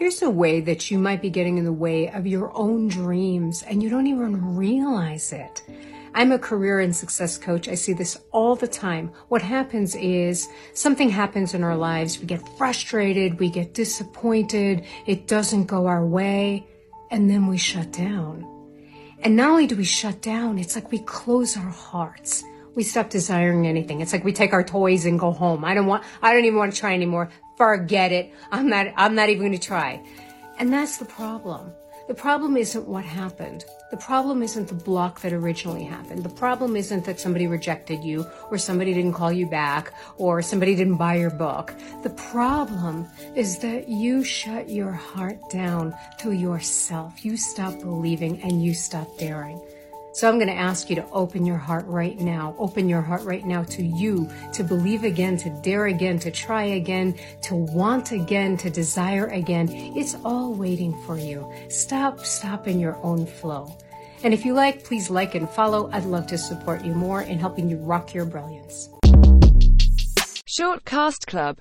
Here's a way that you might be getting in the way of your own dreams and you don't even realize it. I'm a career and success coach. I see this all the time. What happens is something happens in our lives. We get frustrated. We get disappointed. It doesn't go our way. And then we shut down. And not only do we shut down, it's like we close our hearts. We stop desiring anything. It's like we take our toys and go home. I don't want, I don't even want to try anymore. Forget it. I'm not, I'm not even going to try. And that's the problem. The problem isn't what happened. The problem isn't the block that originally happened. The problem isn't that somebody rejected you or somebody didn't call you back or somebody didn't buy your book. The problem is that you shut your heart down to yourself. You stop believing and you stop daring. So I'm going to ask you to open your heart right now. Open your heart right now to you, to believe again, to dare again, to try again, to want again, to desire again. It's all waiting for you. Stop stopping your own flow. And if you like, please like and follow. I'd love to support you more in helping you rock your brilliance. Short Cast Club